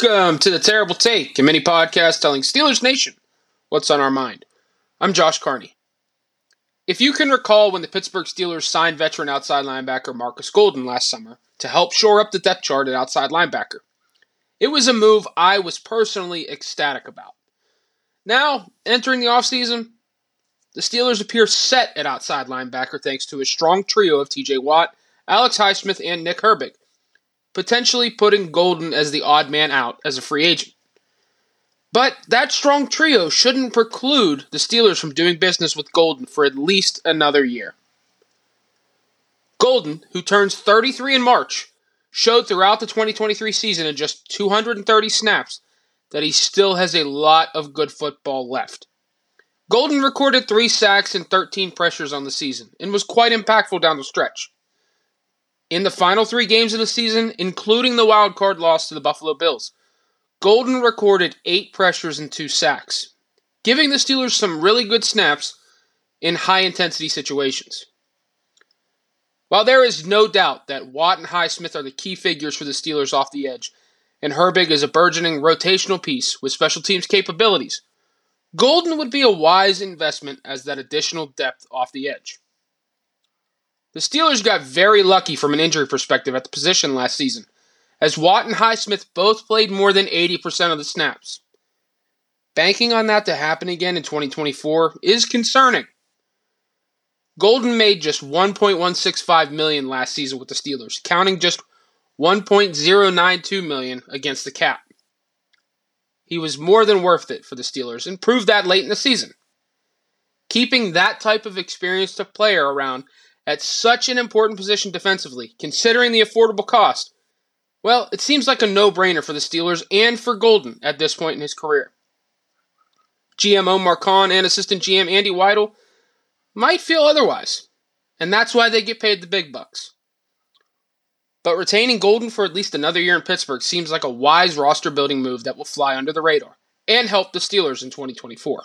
Welcome to the Terrible Take, a mini podcast telling Steelers Nation what's on our mind. I'm Josh Carney. If you can recall when the Pittsburgh Steelers signed veteran outside linebacker Markus Golden last summer to help shore up the depth chart at outside linebacker, it was a move I was personally ecstatic about. Now, entering the offseason, the Steelers appear set at outside linebacker thanks to a strong trio of TJ Watt, Alex Highsmith, and Nick Herbig potentially putting Golden as the odd man out as a free agent. But that strong trio shouldn't preclude the Steelers from doing business with Golden for at least another year. Golden, who turns 33 in March, showed throughout the 2023 season in just 230 snaps that he still has a lot of good football left. Golden recorded three sacks and 13 pressures on the season and was quite impactful down the stretch. In the final three games of the season, including the wild card loss to the Buffalo Bills, Golden recorded eight pressures and two sacks, giving the Steelers some really good snaps in high intensity situations. While there is no doubt that Watt and Highsmith are the key figures for the Steelers off the edge, and Herbig is a burgeoning rotational piece with special teams capabilities, Golden would be a wise investment as that additional depth off the edge. The Steelers got very lucky from an injury perspective at the position last season, as Watt and Highsmith both played more than 80% of the snaps. Banking on that to happen again in 2024 is concerning. Golden made just 1.165 million last season with the Steelers, counting just 1.092 million against the cap. He was more than worth it for the Steelers and proved that late in the season. Keeping that type of experienced player around at such an important position defensively, considering the affordable cost, well, it seems like a no brainer for the Steelers and for Golden at this point in his career. GM Omar Khan and assistant GM Andy Weidl might feel otherwise, and that's why they get paid the big bucks. But retaining Golden for at least another year in Pittsburgh seems like a wise roster building move that will fly under the radar and help the Steelers in 2024.